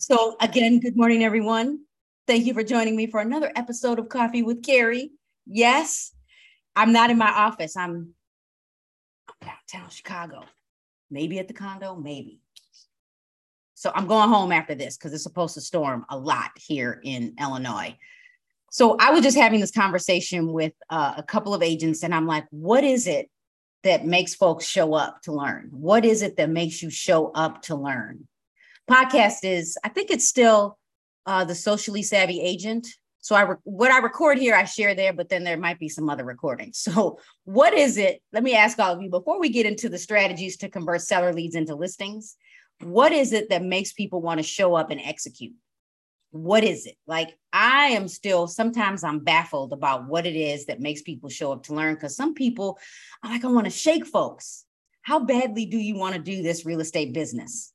So, again, good morning, everyone. Thank you for joining me for another episode of Coffee with Carrie. Yes, I'm not in my office. I'm downtown Chicago, maybe at the condo, maybe. So I'm going home after this because it's supposed to storm a lot here in Illinois. So I was just having this conversation with uh, a couple of agents, and I'm like, what is it that makes folks show up to learn? What is it that makes you show up to learn? Podcast is, I think it's still uh, the socially savvy agent. So I re- what I record here, I share there, but then there might be some other recordings. So what is it? Let me ask all of you before we get into the strategies to convert seller leads into listings. What is it that makes people want to show up and execute? what is it like i am still sometimes i'm baffled about what it is that makes people show up to learn because some people are like i want to shake folks how badly do you want to do this real estate business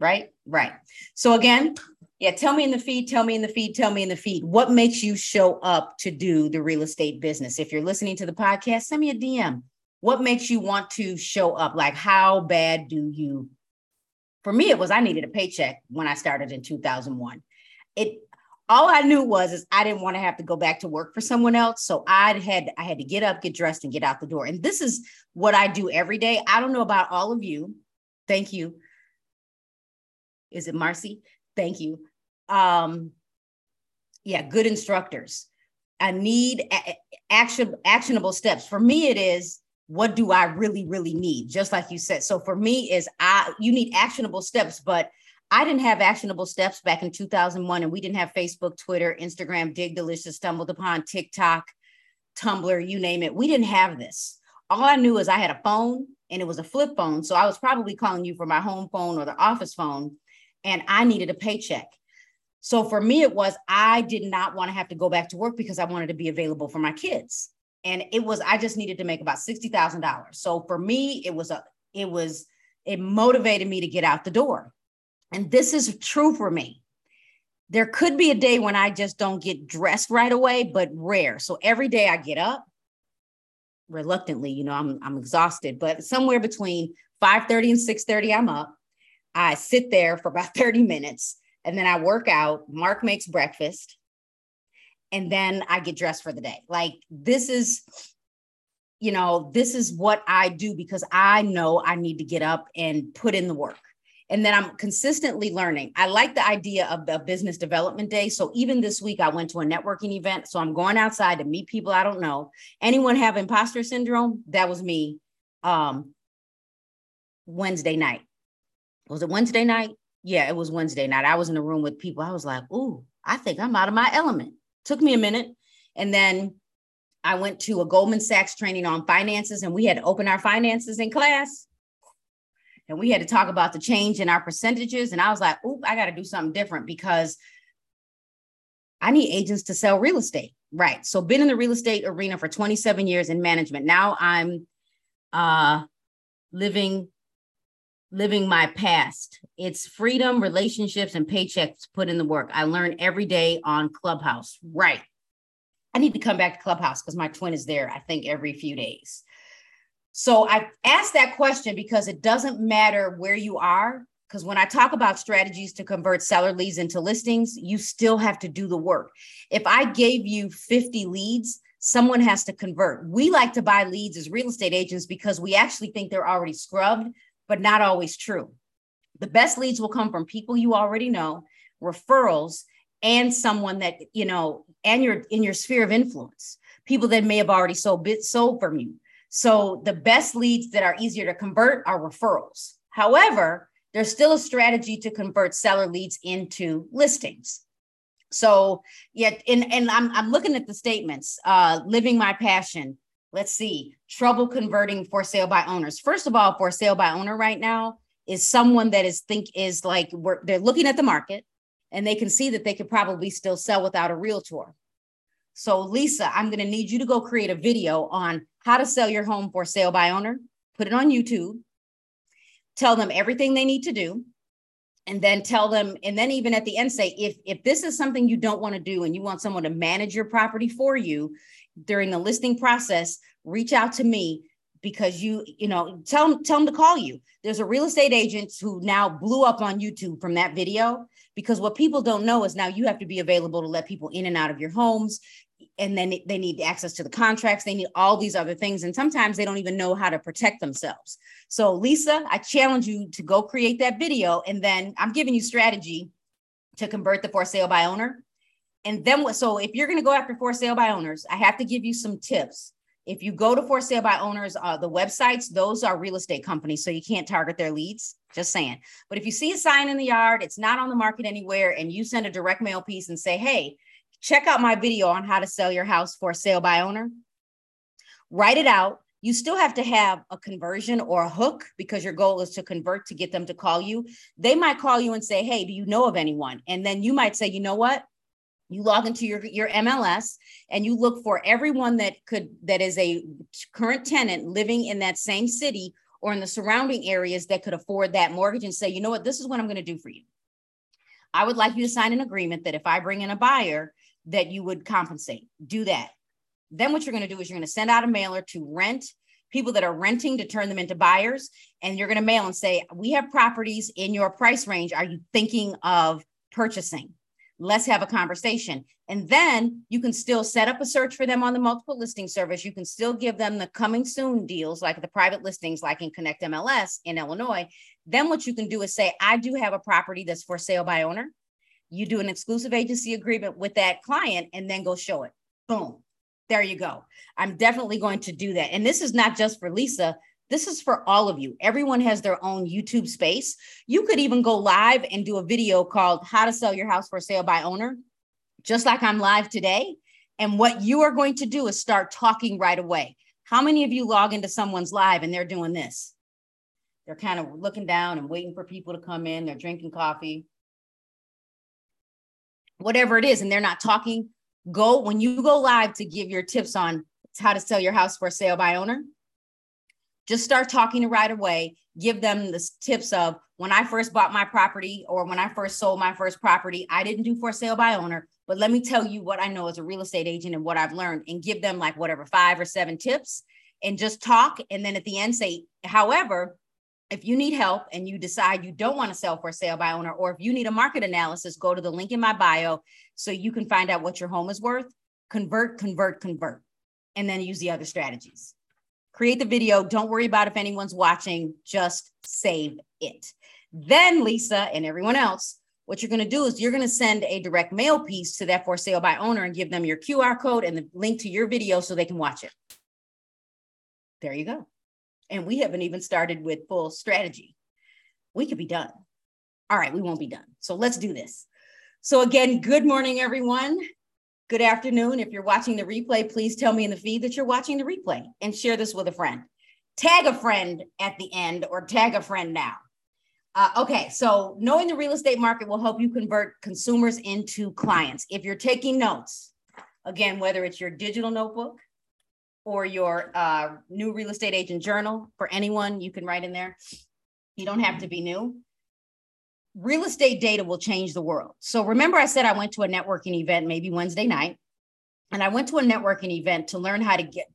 right right so again yeah tell me in the feed tell me in the feed tell me in the feed what makes you show up to do the real estate business if you're listening to the podcast send me a dm what makes you want to show up like how bad do you for me it was i needed a paycheck when i started in 2001 it all I knew was is I didn't want to have to go back to work for someone else. So I had I had to get up, get dressed, and get out the door. And this is what I do every day. I don't know about all of you. Thank you. Is it Marcy? Thank you. Um, yeah, good instructors. I need a- action actionable steps. For me, it is what do I really, really need? Just like you said. So for me, is I you need actionable steps, but I didn't have actionable steps back in 2001, and we didn't have Facebook, Twitter, Instagram, Digg Delicious, Stumbled Upon, TikTok, Tumblr, you name it. We didn't have this. All I knew is I had a phone and it was a flip phone. So I was probably calling you from my home phone or the office phone, and I needed a paycheck. So for me, it was I did not want to have to go back to work because I wanted to be available for my kids. And it was, I just needed to make about $60,000. So for me, it was a, it was, it motivated me to get out the door and this is true for me. There could be a day when I just don't get dressed right away, but rare. So every day I get up reluctantly, you know, I'm I'm exhausted, but somewhere between 5:30 and 6:30 I'm up. I sit there for about 30 minutes and then I work out. Mark makes breakfast and then I get dressed for the day. Like this is you know, this is what I do because I know I need to get up and put in the work and then I'm consistently learning. I like the idea of the business development day. So even this week, I went to a networking event. So I'm going outside to meet people I don't know. Anyone have imposter syndrome? That was me. Um, Wednesday night. Was it Wednesday night? Yeah, it was Wednesday night. I was in a room with people. I was like, "Ooh, I think I'm out of my element." Took me a minute, and then I went to a Goldman Sachs training on finances, and we had to open our finances in class and we had to talk about the change in our percentages. And I was like, oop, I got to do something different because I need agents to sell real estate. Right. So been in the real estate arena for 27 years in management. Now I'm uh living living my past. It's freedom, relationships, and paychecks put in the work. I learn every day on Clubhouse. Right. I need to come back to Clubhouse because my twin is there, I think, every few days. So I asked that question because it doesn't matter where you are. Because when I talk about strategies to convert seller leads into listings, you still have to do the work. If I gave you 50 leads, someone has to convert. We like to buy leads as real estate agents because we actually think they're already scrubbed, but not always true. The best leads will come from people you already know, referrals, and someone that, you know, and your in your sphere of influence, people that may have already sold bit sold from you so the best leads that are easier to convert are referrals. However, there's still a strategy to convert seller leads into listings. So yeah, and, and I'm I'm looking at the statements, uh, living my passion. Let's see, trouble converting for sale by owners. First of all, for sale by owner right now is someone that is think is like they're looking at the market and they can see that they could probably still sell without a realtor. So, Lisa, I'm going to need you to go create a video on how to sell your home for sale by owner, put it on YouTube, tell them everything they need to do, and then tell them, and then even at the end say, if if this is something you don't want to do and you want someone to manage your property for you during the listing process, reach out to me. because you, you know, tell them, tell them to call you. There's a real estate agent who now blew up on YouTube from that video because what people don't know is now you have to be available to let people in and out of your homes. And then they need access to the contracts. They need all these other things. And sometimes they don't even know how to protect themselves. So, Lisa, I challenge you to go create that video. And then I'm giving you strategy to convert the for sale by owner. And then what? So, if you're going to go after for sale by owners, I have to give you some tips if you go to for sale by owners, uh, the websites, those are real estate companies. So you can't target their leads, just saying. But if you see a sign in the yard, it's not on the market anywhere, and you send a direct mail piece and say, hey, check out my video on how to sell your house for sale by owner, write it out. You still have to have a conversion or a hook because your goal is to convert to get them to call you. They might call you and say, Hey, do you know of anyone? And then you might say, You know what? You log into your, your MLS and you look for everyone that could that is a current tenant living in that same city or in the surrounding areas that could afford that mortgage and say, you know what, this is what I'm going to do for you. I would like you to sign an agreement that if I bring in a buyer, that you would compensate. Do that. Then what you're going to do is you're going to send out a mailer to rent people that are renting to turn them into buyers. And you're going to mail and say, we have properties in your price range. Are you thinking of purchasing? Let's have a conversation. And then you can still set up a search for them on the multiple listing service. You can still give them the coming soon deals, like the private listings, like in Connect MLS in Illinois. Then what you can do is say, I do have a property that's for sale by owner. You do an exclusive agency agreement with that client and then go show it. Boom. There you go. I'm definitely going to do that. And this is not just for Lisa. This is for all of you. Everyone has their own YouTube space. You could even go live and do a video called How to Sell Your House for Sale by Owner, just like I'm live today. And what you are going to do is start talking right away. How many of you log into someone's live and they're doing this? They're kind of looking down and waiting for people to come in. They're drinking coffee, whatever it is, and they're not talking. Go when you go live to give your tips on how to sell your house for sale by owner just start talking right away. Give them the tips of when I first bought my property or when I first sold my first property, I didn't do for sale by owner, but let me tell you what I know as a real estate agent and what I've learned and give them like whatever five or seven tips and just talk. And then at the end, say, however, if you need help and you decide you don't want to sell for sale by owner, or if you need a market analysis, go to the link in my bio so you can find out what your home is worth. Convert, convert, convert, and then use the other strategies create the video. Don't worry about if anyone's watching, just save it. Then, Lisa and everyone else, what you're going to do is you're going to send a direct mail piece to that for sale by owner and give them your QR code and the link to your video so they can watch it. There you go. And we haven't even started with full strategy. We could be done. All right, we won't be done. So let's do this. So, again, good morning, everyone. Good afternoon. If you're watching the replay, please tell me in the feed that you're watching the replay and share this with a friend. Tag a friend at the end or tag a friend now. Uh, okay, so knowing the real estate market will help you convert consumers into clients. If you're taking notes, again, whether it's your digital notebook or your uh, new real estate agent journal for anyone, you can write in there. You don't have to be new real estate data will change the world. So remember, I said I went to a networking event maybe Wednesday night, and I went to a networking event to learn how to get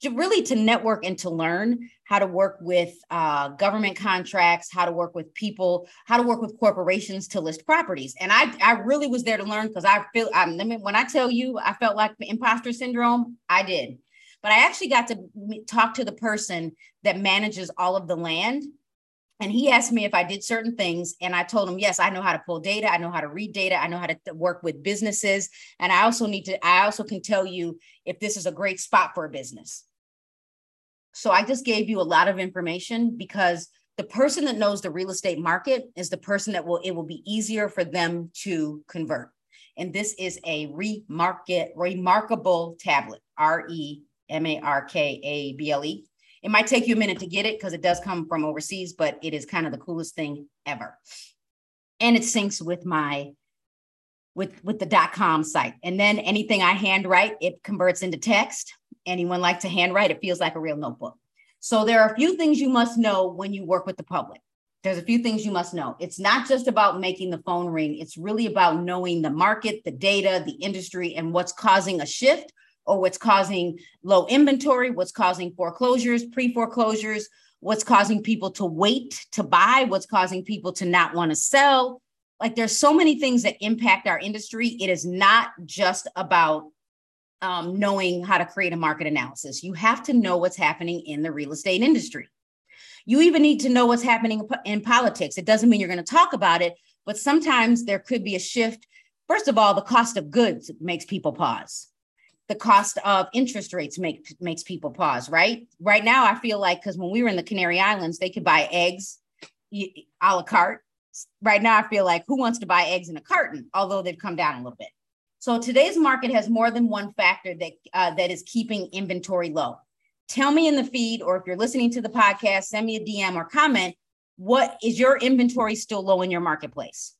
to really to network and to learn how to work with uh, government contracts, how to work with people, how to work with corporations to list properties. And I, I really was there to learn because I feel, I mean, when I tell you I felt like imposter syndrome, I did. But I actually got to talk to the person that manages all of the land and he asked me if I did certain things. And I told him, yes, I know how to pull data. I know how to read data. I know how to work with businesses. And I also need to, I also can tell you if this is a great spot for a business. So I just gave you a lot of information because the person that knows the real estate market is the person that will, it will be easier for them to convert. And this is a remarket, remarkable tablet, R E M A R K A B L E. It might take you a minute to get it because it does come from overseas, but it is kind of the coolest thing ever. And it syncs with my with with the dot com site. And then anything I handwrite, it converts into text. Anyone like to handwrite, it feels like a real notebook. So there are a few things you must know when you work with the public. There's a few things you must know. It's not just about making the phone ring, it's really about knowing the market, the data, the industry, and what's causing a shift or what's causing low inventory, what's causing foreclosures, pre foreclosures, what's causing people to wait to buy, what's causing people to not want to sell. Like there's so many things that impact our industry. It is not just about um, knowing how to create a market analysis. You have to know what's happening in the real estate industry. You even need to know what's happening in politics. It doesn't mean you're going to talk about it, but sometimes there could be a shift. First of all, the cost of goods makes people pause. The cost of interest rates make, makes people pause, right? Right now, I feel like because when we were in the Canary Islands, they could buy eggs a la carte. Right now, I feel like who wants to buy eggs in a carton, although they've come down a little bit. So today's market has more than one factor that uh, that is keeping inventory low. Tell me in the feed, or if you're listening to the podcast, send me a DM or comment. What is your inventory still low in your marketplace?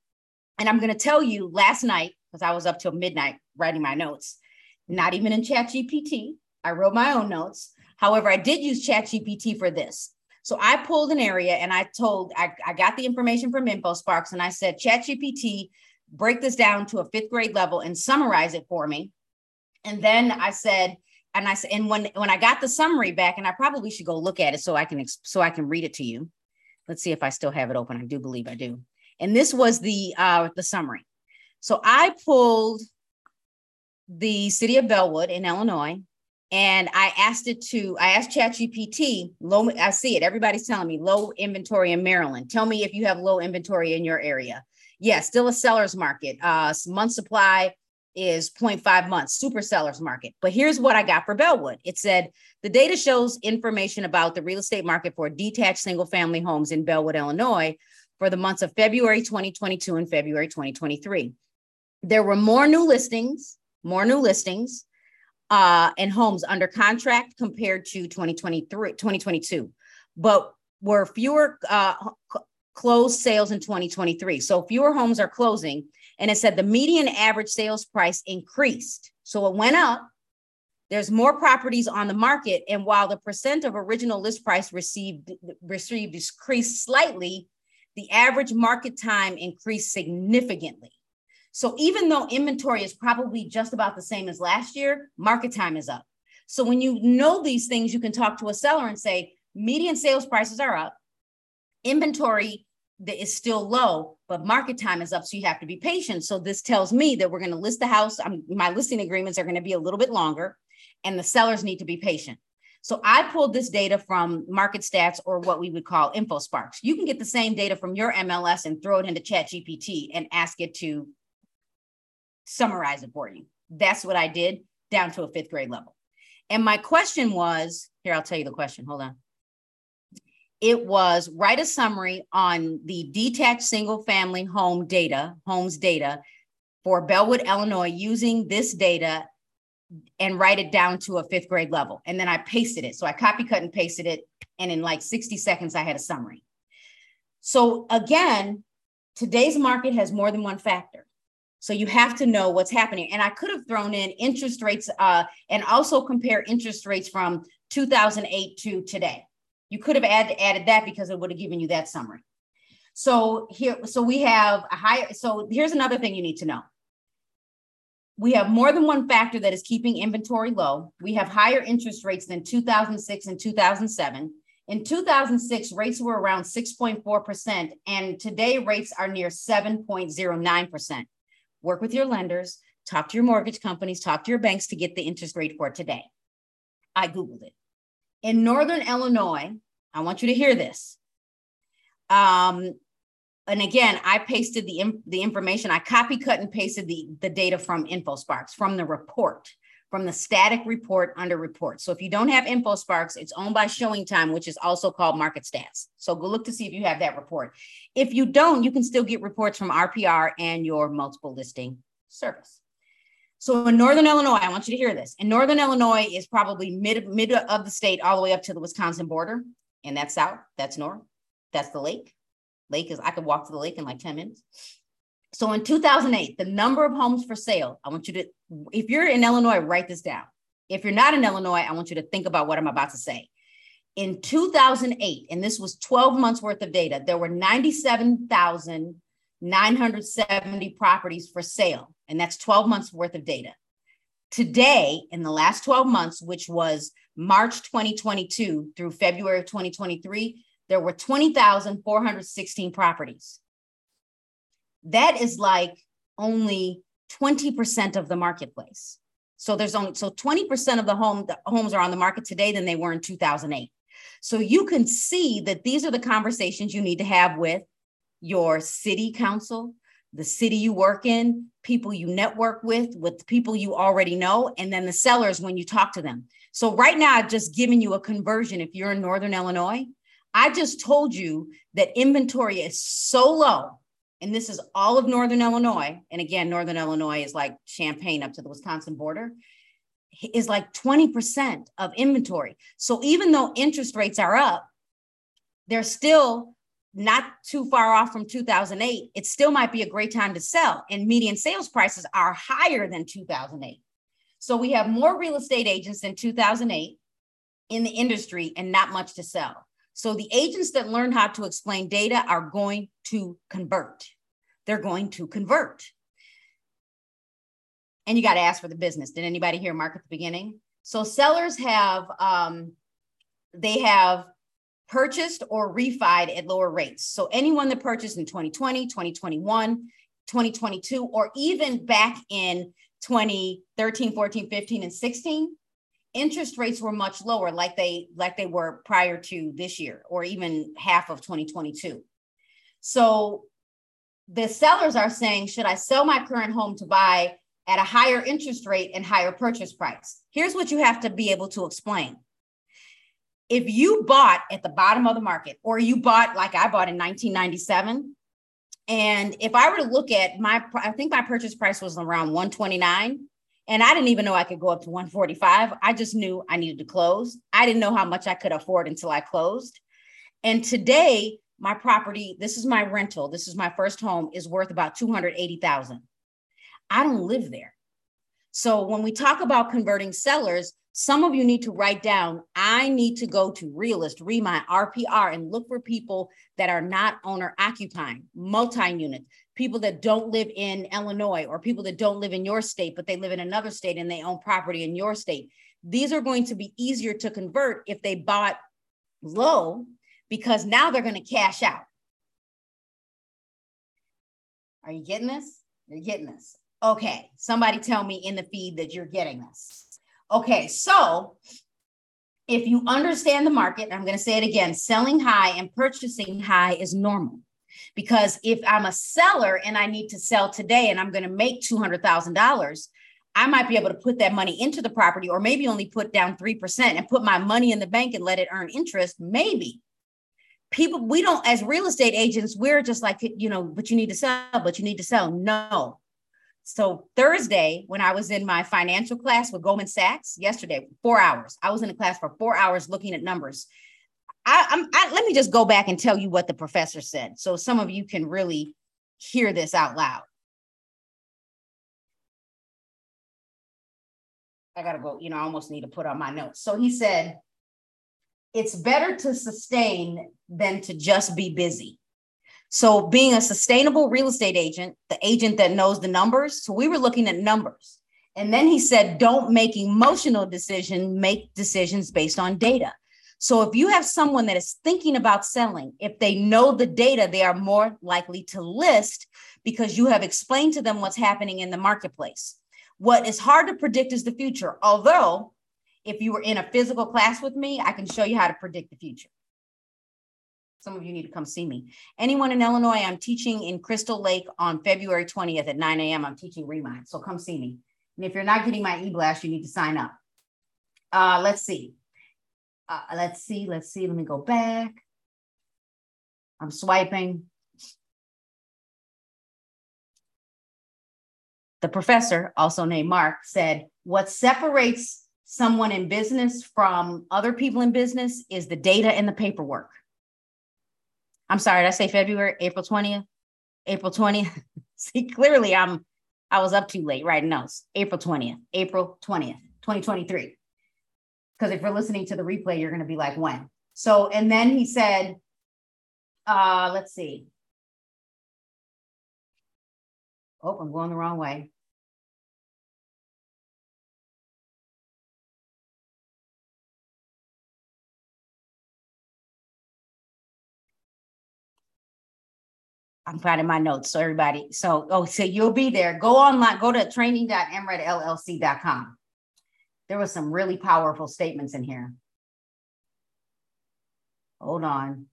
And I'm going to tell you last night, because I was up till midnight writing my notes, not even in ChatGPT. I wrote my own notes. However, I did use ChatGPT for this. So I pulled an area and I told, I, I got the information from InfoSparks and I said, ChatGPT, break this down to a fifth grade level and summarize it for me. And then I said, and I said, and when when I got the summary back, and I probably should go look at it so I can so I can read it to you. Let's see if I still have it open. I do believe I do. And this was the uh the summary. So I pulled the city of Bellwood in Illinois, and I asked it to, I asked ChatGPT, low, I see it. Everybody's telling me low inventory in Maryland. Tell me if you have low inventory in your area yeah, still a seller's market. Uh, month supply is 0.5 months, super seller's market. But here's what I got for Bellwood. It said the data shows information about the real estate market for detached single family homes in Bellwood, Illinois for the months of February 2022 and February 2023. There were more new listings, more new listings uh, and homes under contract compared to 2023, 2022, but were fewer uh, closed sales in 2023. So fewer homes are closing. And it said the median average sales price increased. So it went up. There's more properties on the market. And while the percent of original list price received, received decreased slightly, the average market time increased significantly. So even though inventory is probably just about the same as last year, market time is up. So when you know these things, you can talk to a seller and say, median sales prices are up, inventory that is still low, but market time is up. So you have to be patient. So this tells me that we're going to list the house. I'm, my listing agreements are going to be a little bit longer, and the sellers need to be patient. So I pulled this data from Market Stats or what we would call InfoSparks. You can get the same data from your MLS and throw it into ChatGPT and ask it to summarize it for you. That's what I did down to a fifth grade level. And my question was here, I'll tell you the question. Hold on it was write a summary on the detached single family home data, homes data for Bellwood, Illinois, using this data and write it down to a fifth grade level. And then I pasted it. So I copy, cut, and pasted it. And in like 60 seconds, I had a summary. So again, today's market has more than one factor. So you have to know what's happening. And I could have thrown in interest rates uh, and also compare interest rates from 2008 to today. You could have add, added that because it would have given you that summary. So here, so we have a higher, so here's another thing you need to know. We have more than one factor that is keeping inventory low. We have higher interest rates than 2006 and 2007. In 2006, rates were around 6.4%, and today rates are near 7.09%. Work with your lenders, talk to your mortgage companies, talk to your banks to get the interest rate for today. I Googled it in Northern Illinois, I want you to hear this. Um, and again, I pasted the, the information, I copy cut and pasted the, the data from InfoSparks, from the report, from the static report under report. So if you don't have InfoSparks, it's owned by ShowingTime, which is also called Market Stats. So go look to see if you have that report. If you don't, you can still get reports from RPR and your multiple listing service. So in Northern Illinois, I want you to hear this. In Northern Illinois is probably mid mid of the state all the way up to the Wisconsin border. And that's south, that's north, that's the lake. Lake is I could walk to the lake in like 10 minutes. So in 2008, the number of homes for sale, I want you to, if you're in Illinois, write this down. If you're not in Illinois, I want you to think about what I'm about to say. In 2008, and this was 12 months worth of data, there were 97,970 properties for sale, and that's 12 months worth of data. Today, in the last 12 months, which was March 2022 through February of 2023, there were 20,416 properties. That is like only 20% of the marketplace. So there's only so 20% of the home the homes are on the market today than they were in 2008. So you can see that these are the conversations you need to have with your city council, the city you work in, people you network with, with people you already know, and then the sellers when you talk to them. So right now, I've just given you a conversion. If you're in Northern Illinois, I just told you that inventory is so low. And this is all of Northern Illinois. And again, Northern Illinois is like Champaign up to the Wisconsin border, is like 20% of inventory. So even though interest rates are up, they're still not too far off from 2008, it still might be a great time to sell. And median sales prices are higher than 2008. So we have more real estate agents than 2008 in the industry and not much to sell. So the agents that learn how to explain data are going to convert. They're going to convert. And you got to ask for the business. Did anybody hear Mark at the beginning? So sellers have um, they have purchased or refied at lower rates. So anyone that purchased in 2020, 2021, 2022, or even back in 2013, 14, 15, and 16, interest rates were much lower, like they like they were prior to this year, or even half of 2022. So the sellers are saying, should I sell my current home to buy at a higher interest rate and higher purchase price? Here's what you have to be able to explain if you bought at the bottom of the market or you bought like I bought in 1997 and if I were to look at my I think my purchase price was around 129 and I didn't even know I could go up to 145 I just knew I needed to close. I didn't know how much I could afford until I closed. And today my property this is my rental. This is my first home is worth about 280,000 I don't live there. So when we talk about converting sellers some of you need to write down, I need to go to Realist, Remine, RPR, and look for people that are not owner occupying, multi unit, people that don't live in Illinois or people that don't live in your state, but they live in another state and they own property in your state. These are going to be easier to convert if they bought low because now they're going to cash out. Are you getting this? You're getting this. Okay. Somebody tell me in the feed that you're getting this. Okay, so if you understand the market, I'm going to say it again selling high and purchasing high is normal. Because if I'm a seller and I need to sell today and I'm going to make $200,000, I might be able to put that money into the property or maybe only put down 3% and put my money in the bank and let it earn interest. Maybe people, we don't, as real estate agents, we're just like, you know, but you need to sell, but you need to sell. No, so Thursday, when I was in my financial class with Goldman Sachs yesterday, four hours. I was in a class for four hours looking at numbers. I, I, let me just go back and tell you what the professor said, so some of you can really hear this out loud. I gotta go. You know, I almost need to put on my notes. So he said, "It's better to sustain than to just be busy." So, being a sustainable real estate agent, the agent that knows the numbers, so we were looking at numbers. And then he said, don't make emotional decisions, make decisions based on data. So, if you have someone that is thinking about selling, if they know the data, they are more likely to list because you have explained to them what's happening in the marketplace. What is hard to predict is the future. Although, if you were in a physical class with me, I can show you how to predict the future. Some of you need to come see me. Anyone in Illinois, I'm teaching in Crystal Lake on February 20th at 9 a.m. I'm teaching Remine. So come see me. And if you're not getting my e-blast, you need to sign up. Uh, let's see. Uh, let's see. Let's see. Let me go back. I'm swiping. The professor, also named Mark, said, What separates someone in business from other people in business is the data and the paperwork. I'm sorry, did I say February, April 20th? April 20th. See, clearly I'm I was up too late writing notes. April 20th, April 20th, 2023. Because if you're listening to the replay, you're going to be like, when? So, and then he said, uh, let's see. Oh, I'm going the wrong way. I'm finding my notes. So everybody, so oh, so you'll be there. Go online, go to training.mredllc.com. There was some really powerful statements in here. Hold on.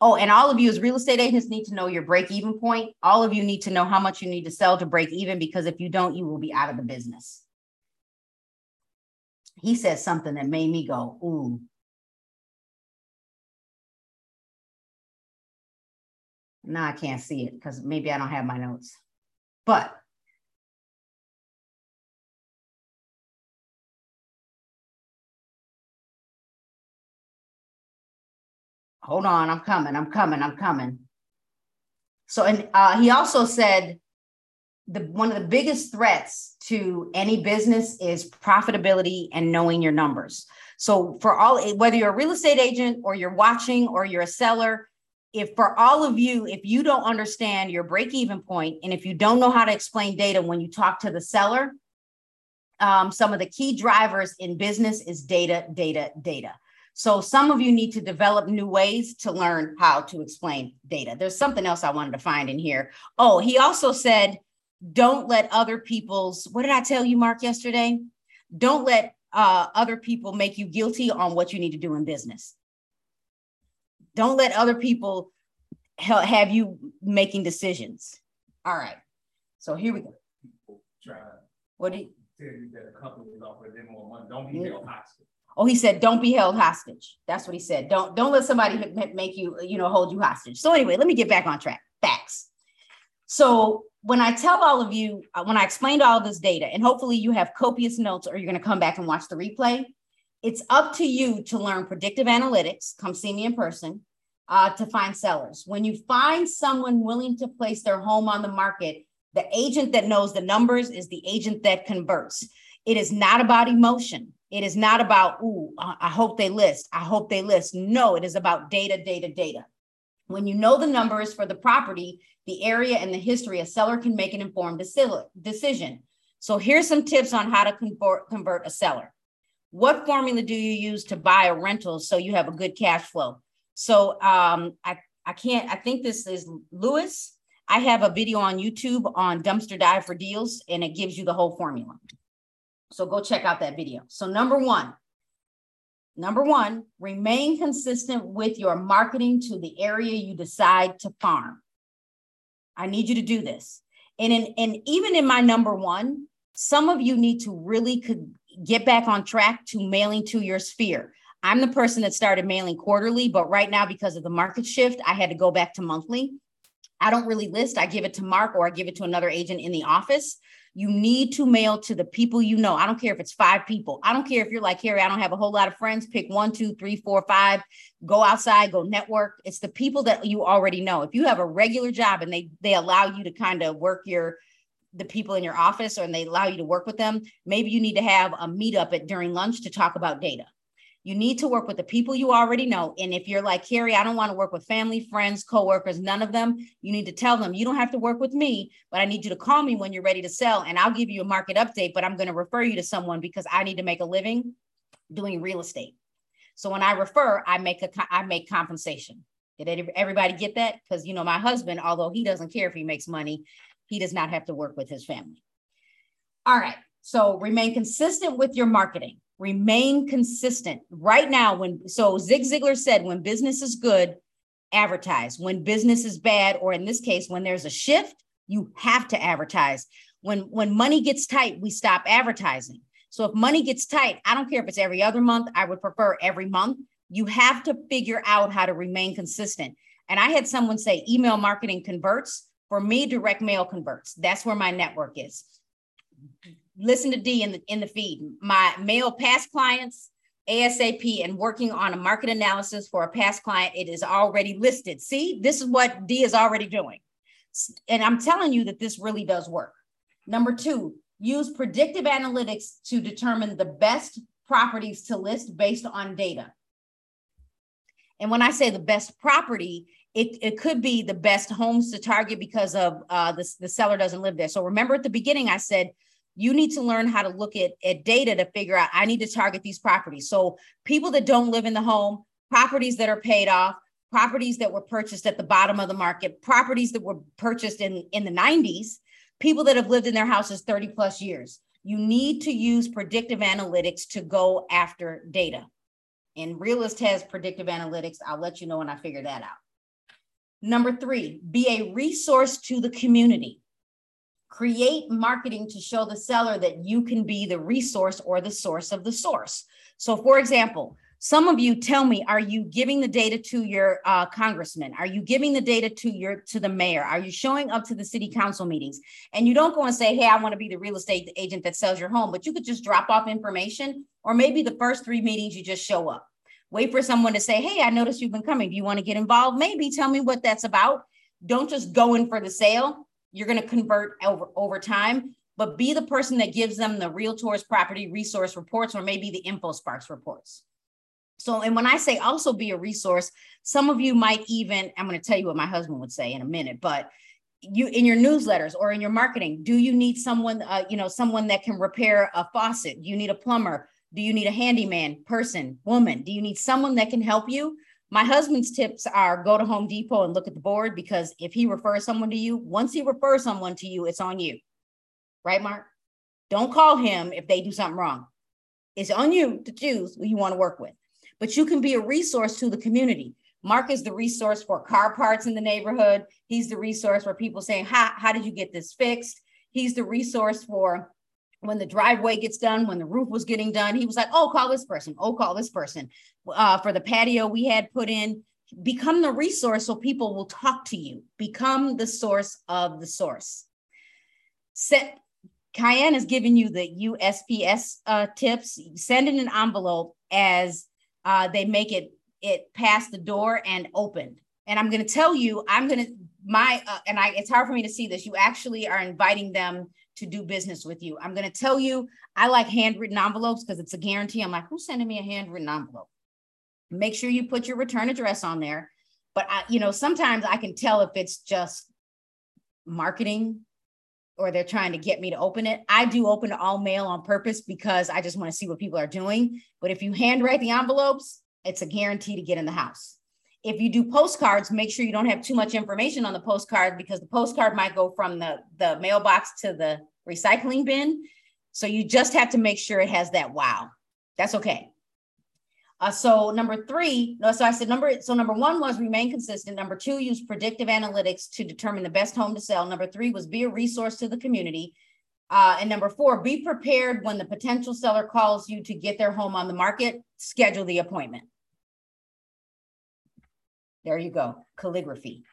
Oh, and all of you as real estate agents need to know your break even point. All of you need to know how much you need to sell to break even because if you don't, you will be out of the business. He said something that made me go, ooh. Now I can't see it because maybe I don't have my notes. But hold on, I'm coming, I'm coming, I'm coming. So, and uh, he also said the one of the biggest threats to any business is profitability and knowing your numbers. So, for all whether you're a real estate agent or you're watching or you're a seller, if for all of you, if you don't understand your break even point and if you don't know how to explain data when you talk to the seller, um, some of the key drivers in business is data, data, data. So some of you need to develop new ways to learn how to explain data. There's something else I wanted to find in here. Oh, he also said, don't let other people's, what did I tell you, Mark, yesterday? Don't let uh, other people make you guilty on what you need to do in business. Don't let other people help have you making decisions. All right. So here we go. What do you? Tell you that a company is offering them more money. Don't be held hostage. Oh, he said, "Don't be held hostage." That's what he said. Don't don't let somebody make you, you know, hold you hostage. So anyway, let me get back on track. Facts. So when I tell all of you, uh, when I explained all this data, and hopefully you have copious notes, or you're going to come back and watch the replay. It's up to you to learn predictive analytics. Come see me in person uh, to find sellers. When you find someone willing to place their home on the market, the agent that knows the numbers is the agent that converts. It is not about emotion. It is not about, ooh, I hope they list. I hope they list. No, it is about data, data, data. When you know the numbers for the property, the area, and the history, a seller can make an informed decision. So here's some tips on how to convert, convert a seller. What formula do you use to buy a rental so you have a good cash flow? So um, I, I can't, I think this is Lewis. I have a video on YouTube on dumpster dive for deals, and it gives you the whole formula. So go check out that video. So number one, number one, remain consistent with your marketing to the area you decide to farm. I need you to do this. And in, and even in my number one, some of you need to really could get back on track to mailing to your sphere. I'm the person that started mailing quarterly, but right now, because of the market shift, I had to go back to monthly. I don't really list. I give it to Mark or I give it to another agent in the office. You need to mail to the people you know. I don't care if it's five people. I don't care if you're like Harry, I don't have a whole lot of friends. Pick one, two, three, four, five. Go outside, go network. It's the people that you already know. If you have a regular job and they they allow you to kind of work your the people in your office or and they allow you to work with them, maybe you need to have a meetup at during lunch to talk about data. You need to work with the people you already know. And if you're like, Carrie, I don't want to work with family, friends, coworkers, none of them, you need to tell them, you don't have to work with me, but I need you to call me when you're ready to sell and I'll give you a market update, but I'm going to refer you to someone because I need to make a living doing real estate. So when I refer, I make a I make compensation. Did everybody get that? Because you know, my husband, although he doesn't care if he makes money, he does not have to work with his family. All right. So remain consistent with your marketing remain consistent. Right now when so zig ziglar said when business is good advertise. When business is bad or in this case when there's a shift you have to advertise. When when money gets tight we stop advertising. So if money gets tight i don't care if it's every other month i would prefer every month. You have to figure out how to remain consistent. And i had someone say email marketing converts. For me direct mail converts. That's where my network is listen to D in the in the feed. My mail past clients, ASAP, and working on a market analysis for a past client. It is already listed. See, this is what D is already doing. And I'm telling you that this really does work. Number two, use predictive analytics to determine the best properties to list based on data. And when I say the best property, it, it could be the best homes to target because of uh, the, the seller doesn't live there. So remember at the beginning, I said you need to learn how to look at, at data to figure out I need to target these properties. So people that don't live in the home, properties that are paid off, properties that were purchased at the bottom of the market, properties that were purchased in, in the 90s, people that have lived in their houses 30 plus years. You need to use predictive analytics to go after data. And Realist has predictive analytics. I'll let you know when I figure that out. Number three, be a resource to the community. Create marketing to show the seller that you can be the resource or the source of the source. So, for example, some of you tell me, are you giving the data to your uh, congressman? Are you giving the data to your to the mayor? Are you showing up to the city council meetings? And you don't go and say, "Hey, I want to be the real estate agent that sells your home," but you could just drop off information, or maybe the first three meetings you just show up. Wait for someone to say, "Hey, I noticed you've been coming. Do you want to get involved? Maybe tell me what that's about." Don't just go in for the sale. You're going to convert over over time but be the person that gives them the realtors property resource reports or maybe the InfoSparks reports. So, and when I say also be a resource, some of you might even, I'm going to tell you what my husband would say in a minute, but you in your newsletters or in your marketing, do you need someone, uh, you know, someone that can repair a faucet? Do you need a plumber? Do you need a handyman person, woman? Do you need someone that can help you? My husband's tips are go to Home Depot and look at the board because if he refers someone to you, once he refers someone to you, it's on you. Right, Mark? Don't call him if they do something wrong. It's on you to choose who you want to work with but you can be a resource to the community. Mark is the resource for car parts in the neighborhood. He's the resource for people saying, how, how did you get this fixed? He's the resource for when the driveway gets done, when the roof was getting done. He was like, oh, call this person. Oh, call this person. Uh, for the patio we had put in, become the resource so people will talk to you. Become the source of the source. Set, Cayenne is giving you the USPS uh, tips. Send in an envelope as uh, they make it it past the door and opened. And I'm going to tell you, I'm going to my uh, and I. It's hard for me to see this. You actually are inviting them to do business with you. I'm going to tell you, I like handwritten envelopes because it's a guarantee. I'm like, who's sending me a handwritten envelope? Make sure you put your return address on there. But I, you know, sometimes I can tell if it's just marketing or they're trying to get me to open it. I do open all mail on purpose because I just want to see what people are doing. But if you handwrite the envelopes, it's a guarantee to get in the house. If you do postcards, make sure you don't have too much information on the postcard because the postcard might go from the, the mailbox to the recycling bin. So you just have to make sure it has that wow. That's okay. Uh, so number three, no, so I said number, so number one was remain consistent. Number two, use predictive analytics to determine the best home to sell. Number three was be a resource to the community. Uh, and number four, be prepared when the potential seller calls you to get their home on the market, schedule the appointment. There you go, calligraphy.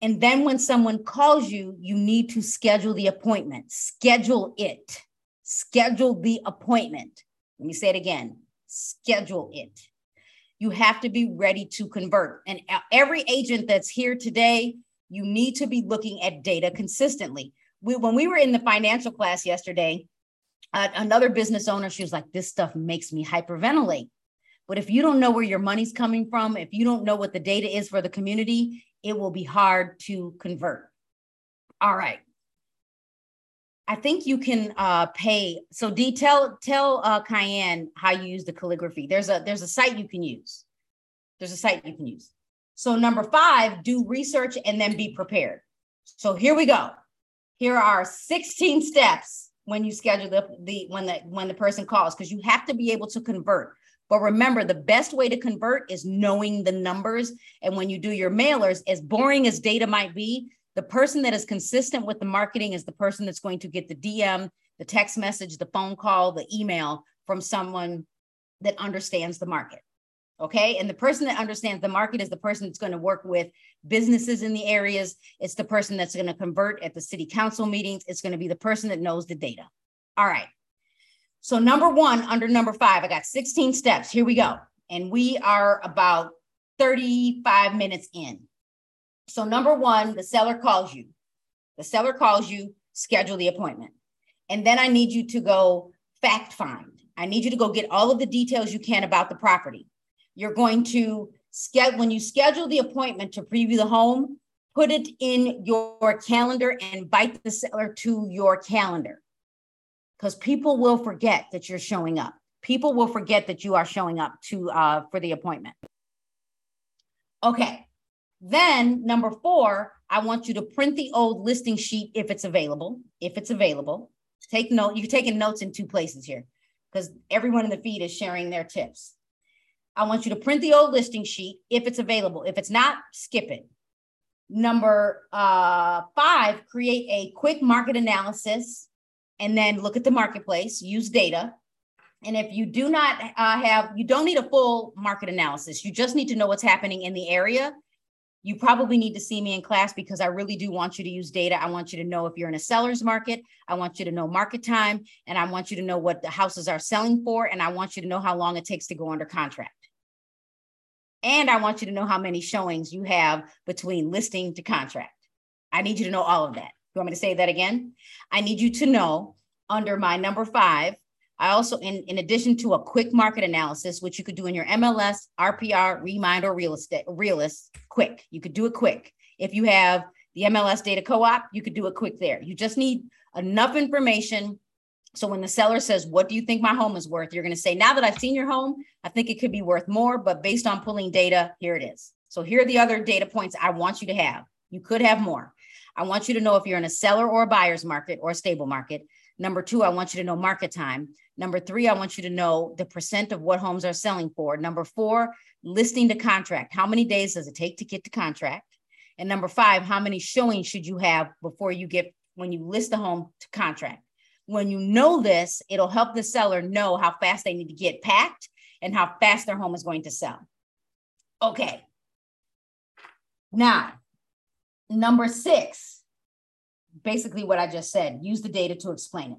And then when someone calls you, you need to schedule the appointment. Schedule it. Schedule the appointment. Let me say it again schedule it. You have to be ready to convert. And every agent that's here today, you need to be looking at data consistently. We, when we were in the financial class yesterday, uh, another business owner, she was like, This stuff makes me hyperventilate. But if you don't know where your money's coming from, if you don't know what the data is for the community, it will be hard to convert. All right. I think you can uh, pay. So D, tell tell uh, Cayenne how you use the calligraphy. There's a there's a site you can use. There's a site you can use. So number five, do research and then be prepared. So here we go. Here are 16 steps when you schedule the, the when the when the person calls because you have to be able to convert. But remember, the best way to convert is knowing the numbers. And when you do your mailers, as boring as data might be, the person that is consistent with the marketing is the person that's going to get the DM, the text message, the phone call, the email from someone that understands the market. Okay. And the person that understands the market is the person that's going to work with businesses in the areas. It's the person that's going to convert at the city council meetings. It's going to be the person that knows the data. All right. So, number one, under number five, I got 16 steps. Here we go. And we are about 35 minutes in. So, number one, the seller calls you. The seller calls you, schedule the appointment. And then I need you to go fact find. I need you to go get all of the details you can about the property. You're going to schedule, when you schedule the appointment to preview the home, put it in your calendar and invite the seller to your calendar because people will forget that you're showing up. People will forget that you are showing up to uh, for the appointment. Okay. Then number four, I want you to print the old listing sheet if it's available. If it's available, take note. You're taking notes in two places here because everyone in the feed is sharing their tips. I want you to print the old listing sheet if it's available. If it's not, skip it. Number uh, five, create a quick market analysis and then look at the marketplace, use data. And if you do not uh, have, you don't need a full market analysis. You just need to know what's happening in the area. You probably need to see me in class because I really do want you to use data. I want you to know if you're in a seller's market. I want you to know market time and I want you to know what the houses are selling for. And I want you to know how long it takes to go under contract. And I want you to know how many showings you have between listing to contract. I need you to know all of that. You want me to say that again? I need you to know under my number five, I also, in, in addition to a quick market analysis, which you could do in your MLS, RPR, Remine, or Real Estate, Realist, quick. You could do it quick. If you have the MLS data co-op, you could do it quick there. You just need enough information. So when the seller says, what do you think my home is worth? You're going to say, now that I've seen your home, I think it could be worth more, but based on pulling data, here it is. So here are the other data points I want you to have. You could have more. I want you to know if you're in a seller or a buyer's market or a stable market. Number two, I want you to know market time. Number three, I want you to know the percent of what homes are selling for. Number four, listing to contract. How many days does it take to get to contract? And number five, how many showings should you have before you get when you list the home to contract? When you know this, it'll help the seller know how fast they need to get packed and how fast their home is going to sell. Okay. Now, number six, basically what I just said. Use the data to explain it.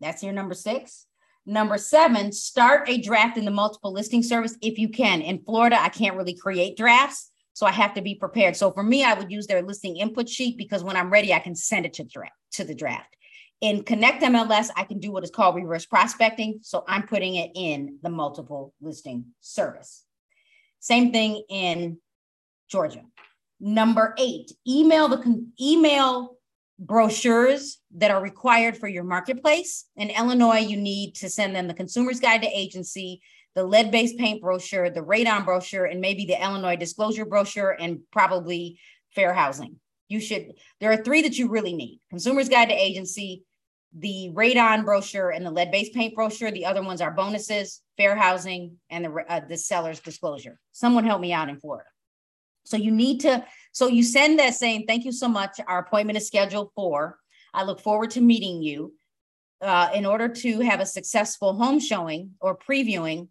That's your number six. Number seven, start a draft in the multiple listing service if you can. In Florida, I can't really create drafts, so I have to be prepared. So for me, I would use their listing input sheet because when I'm ready, I can send it to draft to the draft. In Connect MLS, I can do what is called reverse prospecting. So I'm putting it in the multiple listing service. Same thing in Georgia. Number eight, email the email brochures that are required for your marketplace. In Illinois, you need to send them the Consumer's Guide to Agency, the lead based paint brochure, the radon brochure, and maybe the Illinois disclosure brochure, and probably fair housing. You should, there are three that you really need Consumer's Guide to Agency, the radon brochure, and the lead based paint brochure. The other ones are bonuses, fair housing, and the, uh, the seller's disclosure. Someone help me out in Florida. So you need to, so you send that saying, thank you so much. Our appointment is scheduled for. I look forward to meeting you. Uh, in order to have a successful home showing or previewing,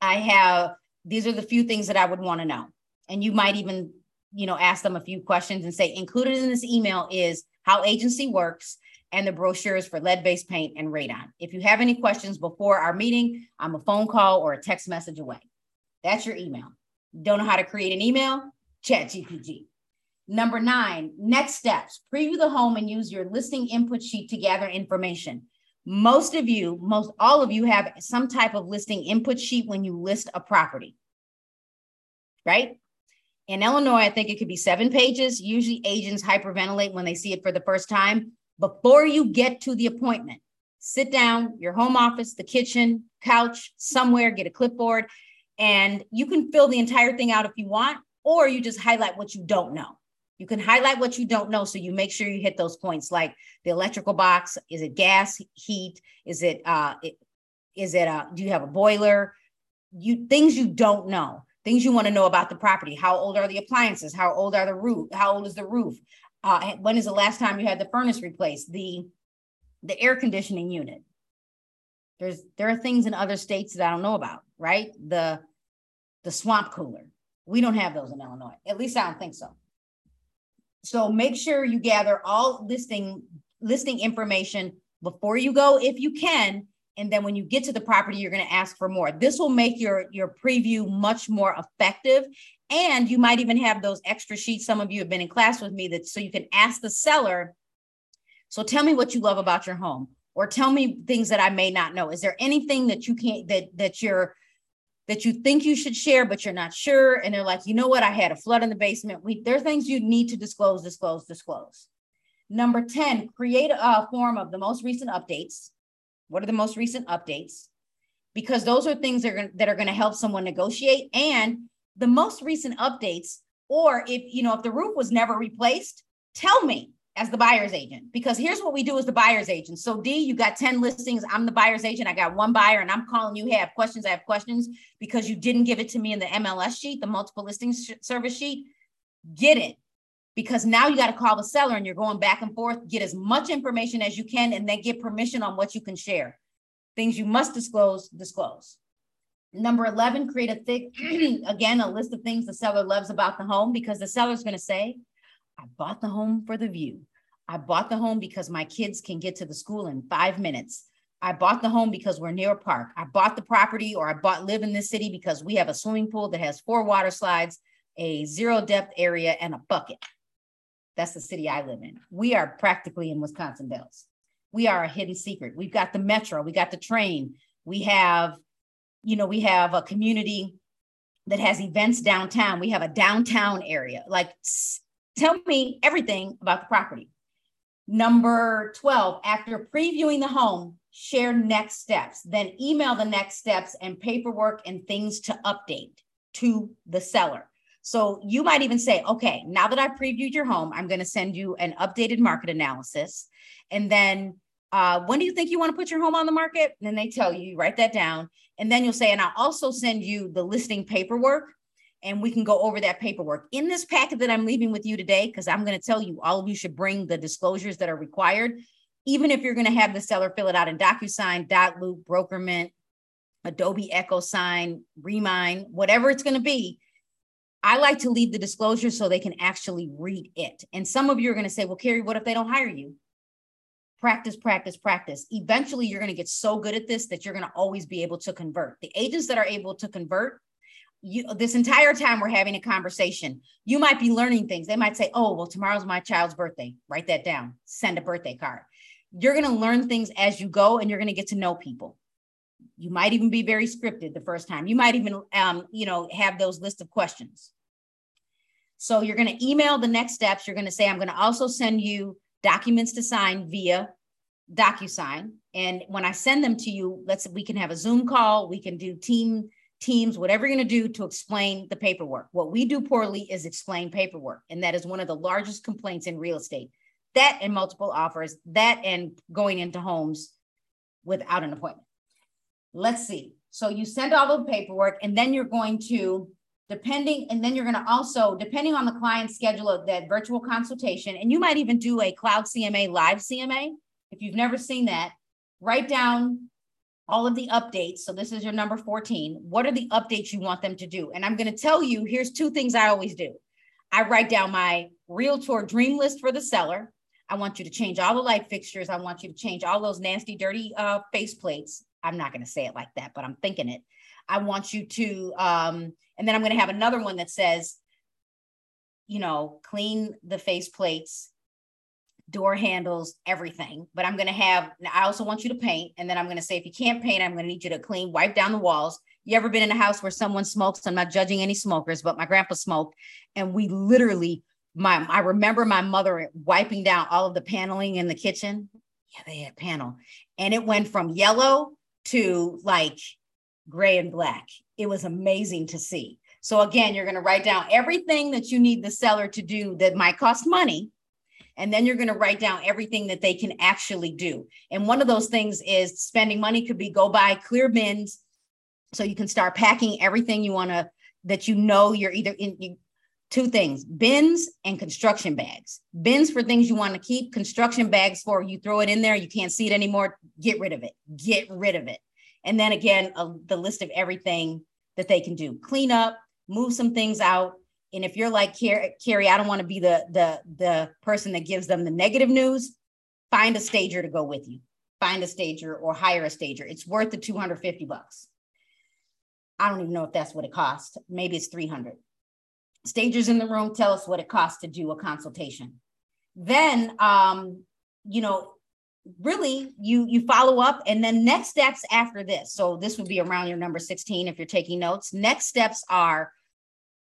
I have these are the few things that I would want to know. And you might even, you know, ask them a few questions and say, included in this email is how agency works and the brochures for lead-based paint and radon. If you have any questions before our meeting, I'm a phone call or a text message away. That's your email. Don't know how to create an email? Chat GPT. Number nine, next steps. Preview the home and use your listing input sheet to gather information. Most of you, most all of you have some type of listing input sheet when you list a property, right? In Illinois, I think it could be seven pages. Usually agents hyperventilate when they see it for the first time. Before you get to the appointment, sit down, your home office, the kitchen, couch, somewhere, get a clipboard, and you can fill the entire thing out if you want, or you just highlight what you don't know. You can highlight what you don't know so you make sure you hit those points like the electrical box. Is it gas, heat? Is it, uh, is it, uh, do you have a boiler? You things you don't know, things you want to know about the property. How old are the appliances? How old are the roof? How old is the roof? Uh, when is the last time you had the furnace replaced? The, the air conditioning unit. There's, there are things in other states that I don't know about, right? The, the swamp cooler. We don't have those in Illinois. At least I don't think so. So make sure you gather all listing listing information before you go if you can and then when you get to the property you're going to ask for more. This will make your your preview much more effective and you might even have those extra sheets some of you have been in class with me that so you can ask the seller so tell me what you love about your home or tell me things that I may not know. Is there anything that you can't that that you're that you think you should share, but you're not sure. And they're like, you know what? I had a flood in the basement. We, there are things you need to disclose, disclose, disclose. Number 10, create a form of the most recent updates. What are the most recent updates? Because those are things that are, that are going to help someone negotiate. And the most recent updates, or if you know if the roof was never replaced, tell me as the buyer's agent because here's what we do as the buyer's agent. So D, you got 10 listings, I'm the buyer's agent. I got one buyer and I'm calling you, hey, I have questions, I have questions because you didn't give it to me in the MLS sheet, the multiple listings sh- service sheet. Get it because now you got to call the seller and you're going back and forth, get as much information as you can and then get permission on what you can share. Things you must disclose, disclose. Number 11, create a thick, again, a list of things the seller loves about the home because the seller's going to say, I bought the home for the view. I bought the home because my kids can get to the school in five minutes. I bought the home because we're near a park. I bought the property or I bought live in this city because we have a swimming pool that has four water slides, a zero depth area, and a bucket. That's the city I live in. We are practically in Wisconsin Dells. We are a hidden secret. We've got the metro, we got the train, we have, you know, we have a community that has events downtown. We have a downtown area. Like Tell me everything about the property. Number 12, after previewing the home, share next steps, then email the next steps and paperwork and things to update to the seller. So you might even say, okay, now that I've previewed your home, I'm going to send you an updated market analysis. And then uh, when do you think you want to put your home on the market? And then they tell you, you write that down. And then you'll say, and I'll also send you the listing paperwork and we can go over that paperwork in this packet that I'm leaving with you today, because I'm going to tell you all of you should bring the disclosures that are required, even if you're going to have the seller fill it out in DocuSign, Dotloop, Brokermint, Adobe Echo Sign, Remine, whatever it's going to be. I like to leave the disclosure so they can actually read it. And some of you are going to say, well, Carrie, what if they don't hire you? Practice, practice, practice. Eventually, you're going to get so good at this that you're going to always be able to convert. The agents that are able to convert you this entire time we're having a conversation you might be learning things. They might say oh well tomorrow's my child's birthday. Write that down. Send a birthday card. You're going to learn things as you go and you're going to get to know people. You might even be very scripted the first time. You might even um, you know have those list of questions. So you're going to email the next steps. You're going to say i'm going to also send you documents to sign via docusign. And when i send them to you let's we can have a zoom call. We can do team teams, whatever you're going to do to explain the paperwork. What we do poorly is explain paperwork. And that is one of the largest complaints in real estate. That and multiple offers, that and going into homes without an appointment. Let's see. So you send all the paperwork, and then you're going to, depending, and then you're going to also, depending on the client's schedule of that virtual consultation, and you might even do a cloud CMA live CMA. If you've never seen that, write down all of the updates. So this is your number 14. What are the updates you want them to do? And I'm going to tell you, here's two things I always do. I write down my realtor dream list for the seller. I want you to change all the light fixtures. I want you to change all those nasty, dirty uh, face plates. I'm not going to say it like that, but I'm thinking it. I want you to, um, and then I'm going to have another one that says, you know, clean the face plates, door handles, everything. But I'm going to have, I also want you to paint. And then I'm going to say, if you can't paint, I'm going to need you to clean, wipe down the walls. You ever been in a house where someone smokes? I'm not judging any smokers, but my grandpa smoked. And we literally, my, I remember my mother wiping down all of the paneling in the kitchen. Yeah, they had panel. And it went from yellow to like gray and black. It was amazing to see. So again, you're going to write down everything that you need the seller to do that might cost money and then you're going to write down everything that they can actually do. And one of those things is spending money could be go buy clear bins so you can start packing everything you want to that you know you're either in you, two things bins and construction bags. Bins for things you want to keep construction bags for you throw it in there you can't see it anymore get rid of it get rid of it. And then again a, the list of everything that they can do. Clean up move some things out and if you're like Carrie, I don't want to be the the the person that gives them the negative news. Find a stager to go with you. Find a stager or hire a stager. It's worth the 250 bucks. I don't even know if that's what it costs. Maybe it's 300. Stagers in the room tell us what it costs to do a consultation. Then, um, you know, really you you follow up and then next steps after this so this would be around your number 16 if you're taking notes next steps are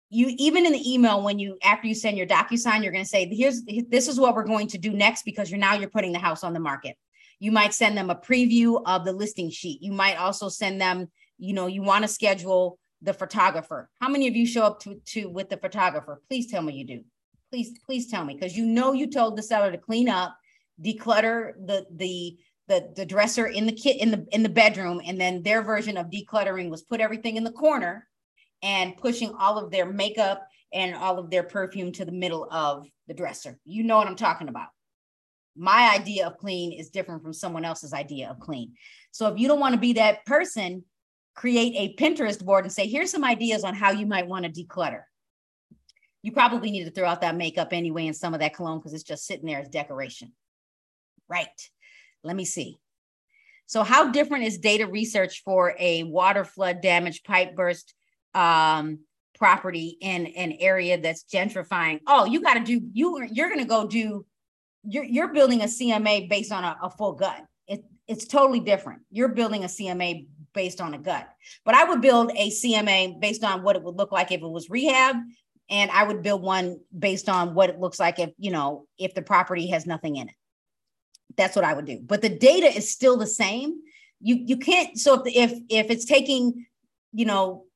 you even in the email when you after you send your docusign you're going to say here's this is what we're going to do next because you're now you're putting the house on the market you might send them a preview of the listing sheet you might also send them you know you want to schedule the photographer. How many of you show up to, to with the photographer? Please tell me you do. Please, please tell me because you know you told the seller to clean up, declutter the the the, the dresser in the kit in the in the bedroom, and then their version of decluttering was put everything in the corner and pushing all of their makeup and all of their perfume to the middle of the dresser. You know what I'm talking about. My idea of clean is different from someone else's idea of clean. So if you don't want to be that person, create a Pinterest board and say, here's some ideas on how you might want to declutter. You probably need to throw out that makeup anyway and some of that cologne because it's just sitting there as decoration. Right. Let me see. So, how different is data research for a water flood damage, pipe burst um, property in an area that's gentrifying? Oh, you got to do you. You're going to go do. You're you're building a CMA based on a, a full gut. It, it's totally different. You're building a CMA based on a gut. But I would build a CMA based on what it would look like if it was rehab. And I would build one based on what it looks like if, you know, if the property has nothing in it. That's what I would do. But the data is still the same. You you can't so if if if it's taking, you know,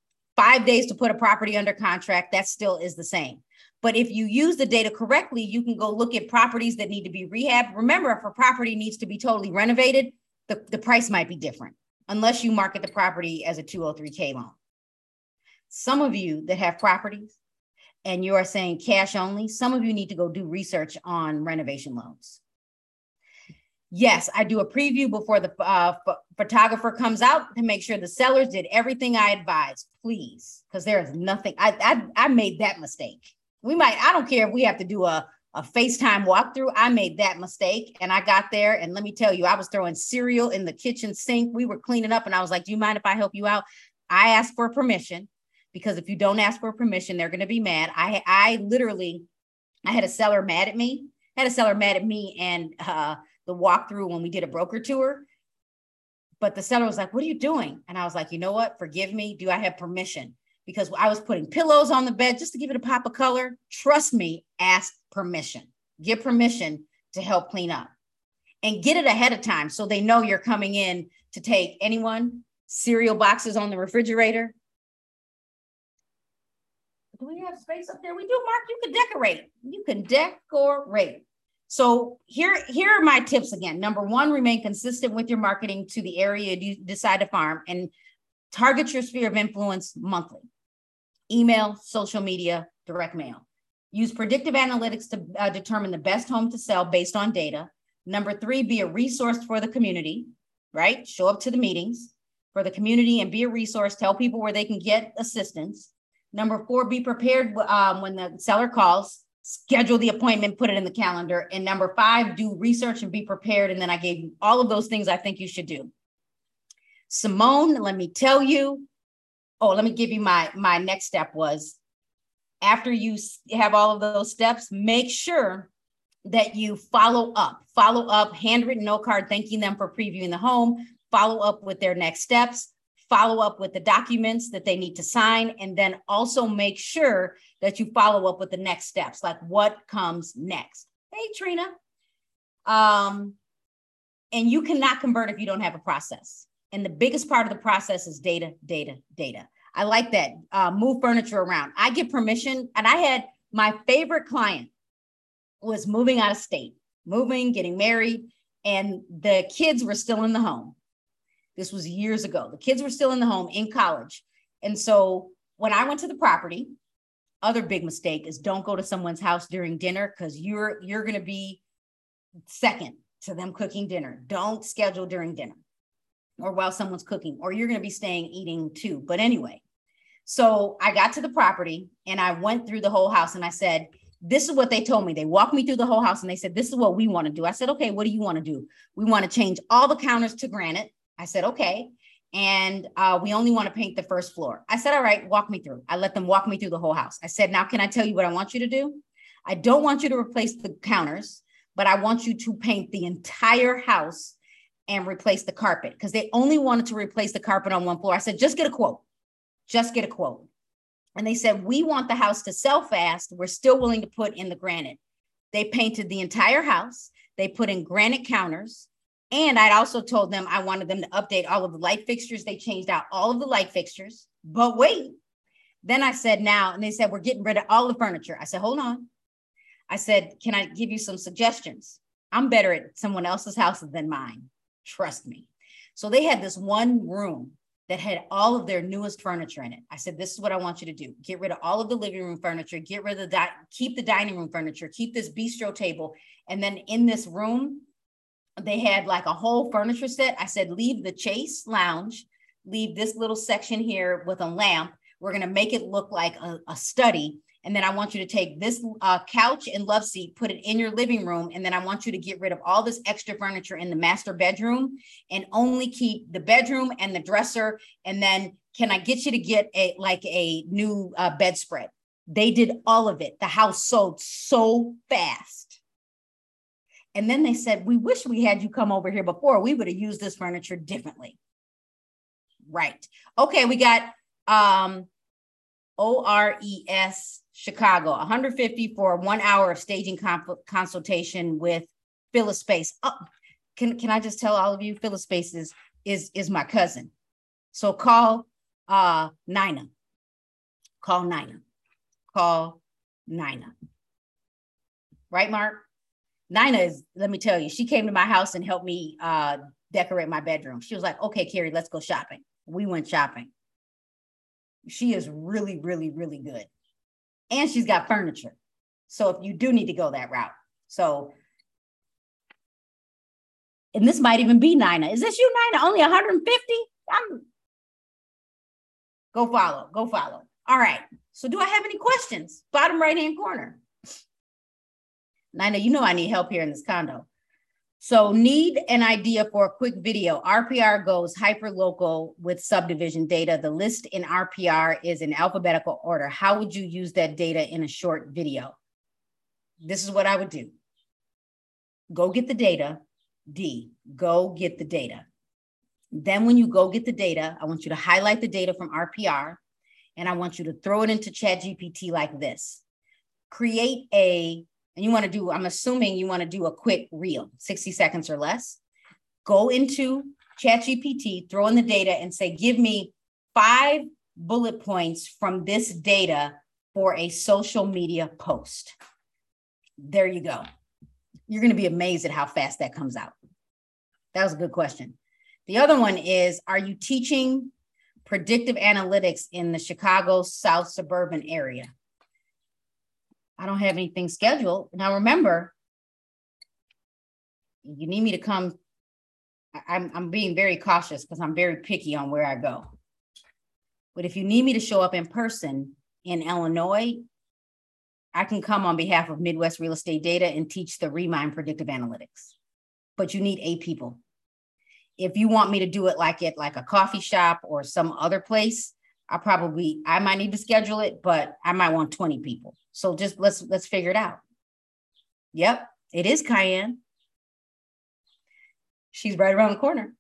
five days to put a property under contract, that still is the same. But if you use the data correctly, you can go look at properties that need to be rehabbed. Remember, if a property needs to be totally renovated, the, the price might be different unless you market the property as a 203K loan. Some of you that have properties and you are saying cash only, some of you need to go do research on renovation loans. Yes, I do a preview before the uh, photographer comes out to make sure the sellers did everything I advised, please, because there is nothing. I, I I made that mistake. We might. I don't care if we have to do a a FaceTime walkthrough. I made that mistake and I got there. And let me tell you, I was throwing cereal in the kitchen sink. We were cleaning up and I was like, Do you mind if I help you out? I asked for permission because if you don't ask for permission, they're going to be mad. I, I literally, I had a seller mad at me, I had a seller mad at me and uh, the walkthrough when we did a broker tour. But the seller was like, What are you doing? And I was like, You know what? Forgive me. Do I have permission? because I was putting pillows on the bed just to give it a pop of color. Trust me, ask permission. Get permission to help clean up and get it ahead of time so they know you're coming in to take anyone cereal boxes on the refrigerator. Do we have space up there? We do, Mark. You can decorate. You can decorate. So here, here are my tips again. Number one, remain consistent with your marketing to the area you decide to farm and target your sphere of influence monthly email, social media, direct mail. Use predictive analytics to uh, determine the best home to sell based on data. Number three, be a resource for the community, right? Show up to the meetings for the community and be a resource. Tell people where they can get assistance. Number four, be prepared um, when the seller calls. Schedule the appointment, put it in the calendar. And number five, do research and be prepared. And then I gave you all of those things I think you should do. Simone, let me tell you, oh, let me give you my my next step was after you have all of those steps, make sure that you follow up, follow up, handwritten note card thanking them for previewing the home, follow up with their next steps, follow up with the documents that they need to sign, and then also make sure that you follow up with the next steps, like what comes next. Hey, Trina. Um, and you cannot convert if you don't have a process. And the biggest part of the process is data, data, data. I like that. Uh, move furniture around. I get permission, and I had my favorite client was moving out of state, moving, getting married, and the kids were still in the home. This was years ago. The kids were still in the home in college. And so when I went to the property, other big mistake is don't go to someone's house during dinner because you're you're going to be second to them cooking dinner. Don't schedule during dinner or while someone's cooking, or you're going to be staying eating too. But anyway, so I got to the property and I went through the whole house and I said, this is what they told me. They walked me through the whole house and they said, This is what we want to do. I said, Okay, what do you want to do? We want to change all the counters to granite. I said, Okay. And uh, we only want to paint the first floor. I said, All right, walk me through. I let them walk me through the whole house. I said, Now, can I tell you what I want you to do? I don't want you to replace the counters, but I want you to paint the entire house and replace the carpet because they only wanted to replace the carpet on one floor. I said, just get a quote, just get a quote. And they said, we want the house to sell fast. We're still willing to put in the granite. They painted the entire house. They put in granite counters. And I'd also told them I wanted them to update all of the light fixtures. They changed out all of the light fixtures. But wait. Then I said, now, and they said, we're getting rid of all the furniture. I said, hold on. I said, can I give you some suggestions? I'm better at someone else's house than mine. Trust me. So they had this one room that had all of their newest furniture in it. I said, this is what I want you to do. Get rid of all of the living room furniture, get rid of the, di- keep the dining room furniture, keep this bistro table. And then in this room, they had like a whole furniture set. I said, leave the chase lounge, leave this little section here with a lamp. We're going to make it look like a, a, study. And then I want you to take this uh, couch and love seat, put it in your living room. And then I want you to get rid of all this extra furniture in the master bedroom and only keep the bedroom and the dresser. And then can I get you to get a like a new uh, bedspread? They did all of it. The house sold so fast. And then they said, We wish we had you come over here before. We would have used this furniture differently. Right. Okay, we got um ORES Chicago, 150 for one hour of staging consultation with Phyllis Space. Oh, can, can I just tell all of you, Phyllis Space is, is, is my cousin. So call uh, Nina. Call Nina. Call Nina. Right, Mark? Nina is, let me tell you, she came to my house and helped me uh, decorate my bedroom. She was like, okay, Carrie, let's go shopping. We went shopping. She is really, really, really good. And she's got furniture. So if you do need to go that route. So, and this might even be Nina. Is this you, Nina? Only 150? I'm go follow, go follow. All right. So do I have any questions? Bottom right hand corner. Nina, you know I need help here in this condo. So need an idea for a quick video. RPR goes hyper local with subdivision data. The list in RPR is in alphabetical order. How would you use that data in a short video? This is what I would do. Go get the data. D, go get the data. Then when you go get the data, I want you to highlight the data from RPR and I want you to throw it into ChatGPT like this. Create a and you want to do, I'm assuming you want to do a quick reel, 60 seconds or less, go into ChatGPT, throw in the data and say, give me five bullet points from this data for a social media post. There you go. You're going to be amazed at how fast that comes out. That was a good question. The other one is Are you teaching predictive analytics in the Chicago South suburban area? I don't have anything scheduled. Now remember, you need me to come. I'm, I'm being very cautious because I'm very picky on where I go. But if you need me to show up in person in Illinois, I can come on behalf of Midwest Real Estate Data and teach the Remine predictive analytics. But you need eight people. If you want me to do it like it like a coffee shop or some other place, I probably I might need to schedule it, but I might want 20 people. So just let's let's figure it out. Yep, it is Cayenne. She's right around the corner.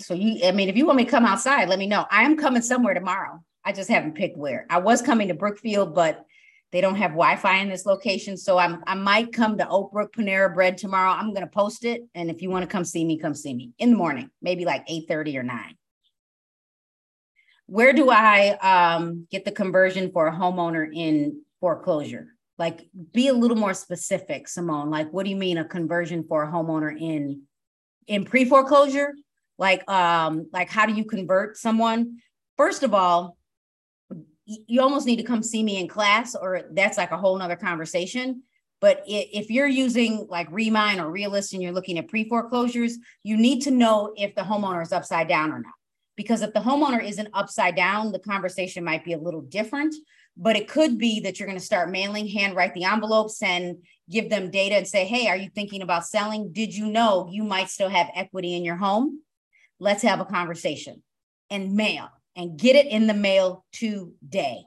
So you, I mean, if you want me to come outside, let me know. I am coming somewhere tomorrow. I just haven't picked where. I was coming to Brookfield, but they don't have Wi-Fi in this location. So I'm I might come to Oak Brook Panera Bread tomorrow. I'm gonna post it. And if you want to come see me, come see me in the morning, maybe like 8 30 or 9. Where do I um, get the conversion for a homeowner in foreclosure? Like be a little more specific, Simone. Like, what do you mean a conversion for a homeowner in in pre-foreclosure? Like, um, like how do you convert someone? First of all, you almost need to come see me in class or that's like a whole nother conversation but if you're using like Remine or Realist and you're looking at pre-foreclosures, you need to know if the homeowner is upside down or not. Because if the homeowner isn't upside down, the conversation might be a little different. But it could be that you're going to start mailing, handwrite the envelopes, and give them data and say, hey, are you thinking about selling? Did you know you might still have equity in your home? Let's have a conversation and mail and get it in the mail today.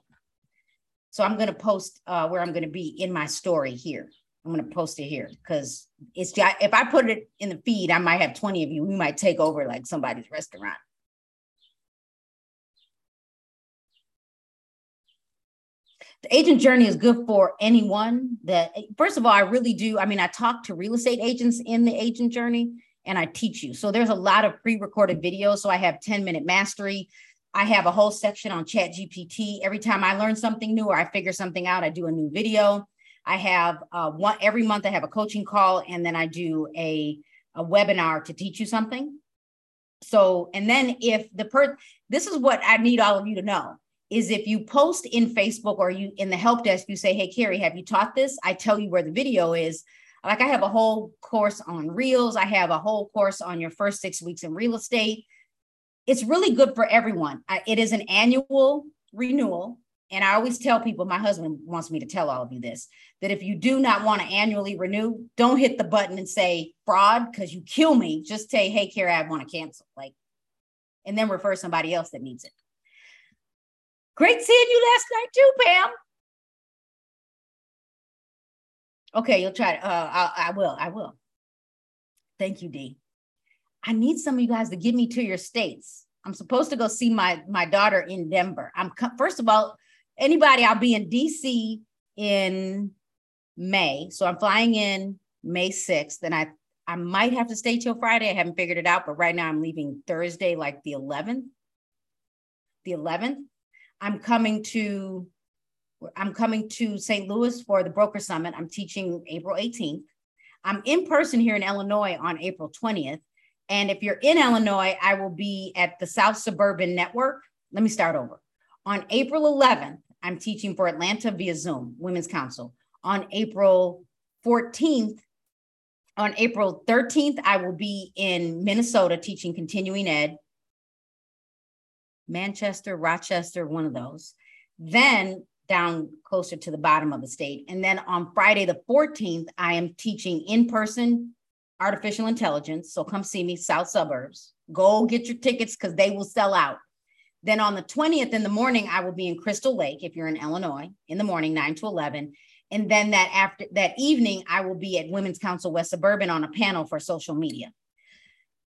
So I'm going to post uh, where I'm going to be in my story here. I'm going to post it here because it's if I put it in the feed, I might have 20 of you. We might take over like somebody's restaurant. The agent journey is good for anyone that, first of all, I really do. I mean, I talk to real estate agents in the agent journey, and I teach you. So there's a lot of pre-recorded videos. So I have 10 minute mastery. I have a whole section on chat GPT. Every time I learn something new or I figure something out, I do a new video. I have uh, one every month I have a coaching call and then I do a, a webinar to teach you something. So, and then if the per this is what I need all of you to know is if you post in Facebook or you in the help desk, you say, Hey, Carrie, have you taught this? I tell you where the video is. Like I have a whole course on reels, I have a whole course on your first six weeks in real estate. It's really good for everyone. It is an annual renewal. And I always tell people, my husband wants me to tell all of you this that if you do not want to annually renew, don't hit the button and say fraud because you kill me. Just say, hey, Carrie, I want to cancel. Like, and then refer somebody else that needs it. Great seeing you last night too, Pam. Okay, you'll try. Uh, I, I will. I will. Thank you, D. I need some of you guys to get me to your states. I'm supposed to go see my my daughter in Denver. I'm first of all, anybody, I'll be in DC in May. So I'm flying in May 6th. And I I might have to stay till Friday. I haven't figured it out, but right now I'm leaving Thursday, like the 11th. The 11th. I'm coming to I'm coming to St. Louis for the Broker Summit. I'm teaching April 18th. I'm in person here in Illinois on April 20th. And if you're in Illinois, I will be at the South Suburban Network. Let me start over. On April 11th, I'm teaching for Atlanta via Zoom, Women's Council. On April 14th, on April 13th, I will be in Minnesota teaching continuing ed. Manchester, Rochester, one of those. Then down closer to the bottom of the state. And then on Friday, the 14th, I am teaching in person artificial intelligence. So come see me, South Suburbs. Go get your tickets because they will sell out. Then on the 20th in the morning, I will be in Crystal Lake if you're in Illinois in the morning, 9 to 11. And then that after that evening, I will be at Women's Council West Suburban on a panel for social media.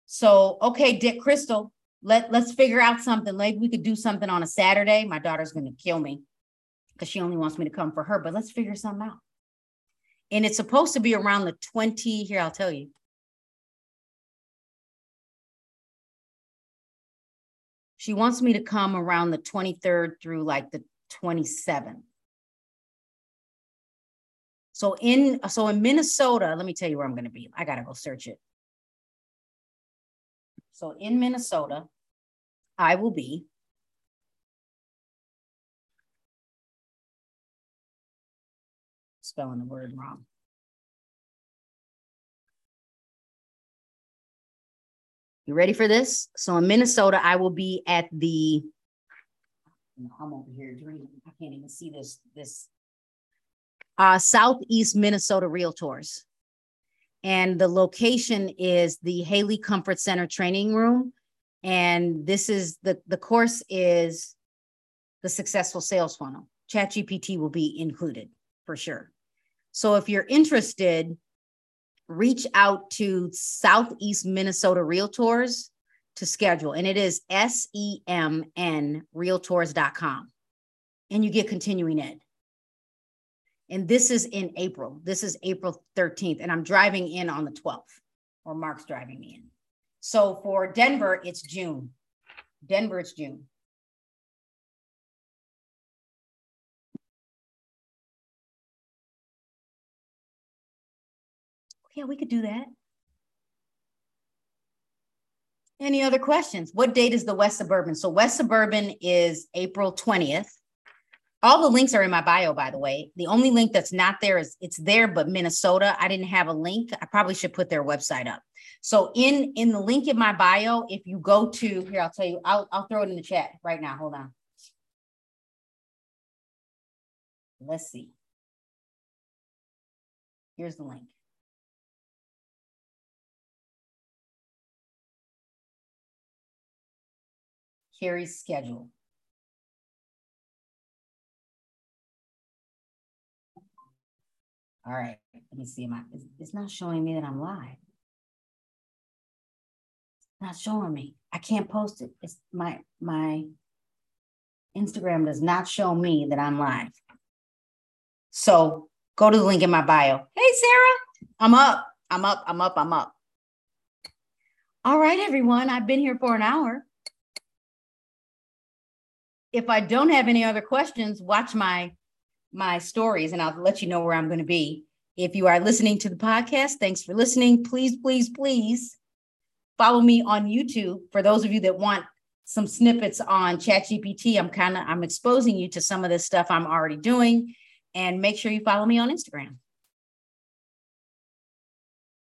So, okay, Dick Crystal, let, let's figure out something. Maybe we could do something on a Saturday. My daughter's going to kill me because she only wants me to come for her, but let's figure something out. And it's supposed to be around the 20, here, I'll tell you. She wants me to come around the 23rd through like the 27th. So in so in Minnesota, let me tell you where I'm going to be. I got to go search it. So in Minnesota, I will be spelling the word wrong. You ready for this? So in Minnesota, I will be at the. I'm over here dreaming. I can't even see this. This uh, Southeast Minnesota Realtors, and the location is the Haley Comfort Center Training Room, and this is the the course is the successful sales funnel. ChatGPT will be included for sure. So if you're interested, reach out to Southeast Minnesota Realtors to schedule. And it is S E M N realtors.com. And you get continuing ed. And this is in April. This is April 13th. And I'm driving in on the 12th, or Mark's driving me in. So for Denver, it's June. Denver, it's June. Yeah, we could do that. Any other questions? What date is the West Suburban? So West Suburban is April 20th. All the links are in my bio, by the way. The only link that's not there is it's there, but Minnesota, I didn't have a link. I probably should put their website up. So in in the link in my bio, if you go to here, I'll tell you, I'll I'll throw it in the chat right now. Hold on. Let's see. Here's the link. Carrie's schedule. All right, let me see. I, it's not showing me that I'm live. It's not showing me. I can't post it. It's my my Instagram does not show me that I'm live. So go to the link in my bio. Hey, Sarah, I'm up. I'm up. I'm up. I'm up. All right, everyone. I've been here for an hour. If I don't have any other questions, watch my my stories and I'll let you know where I'm going to be. If you are listening to the podcast, thanks for listening. Please, please, please follow me on YouTube. For those of you that want some snippets on ChatGPT, I'm kind of I'm exposing you to some of this stuff I'm already doing. And make sure you follow me on Instagram.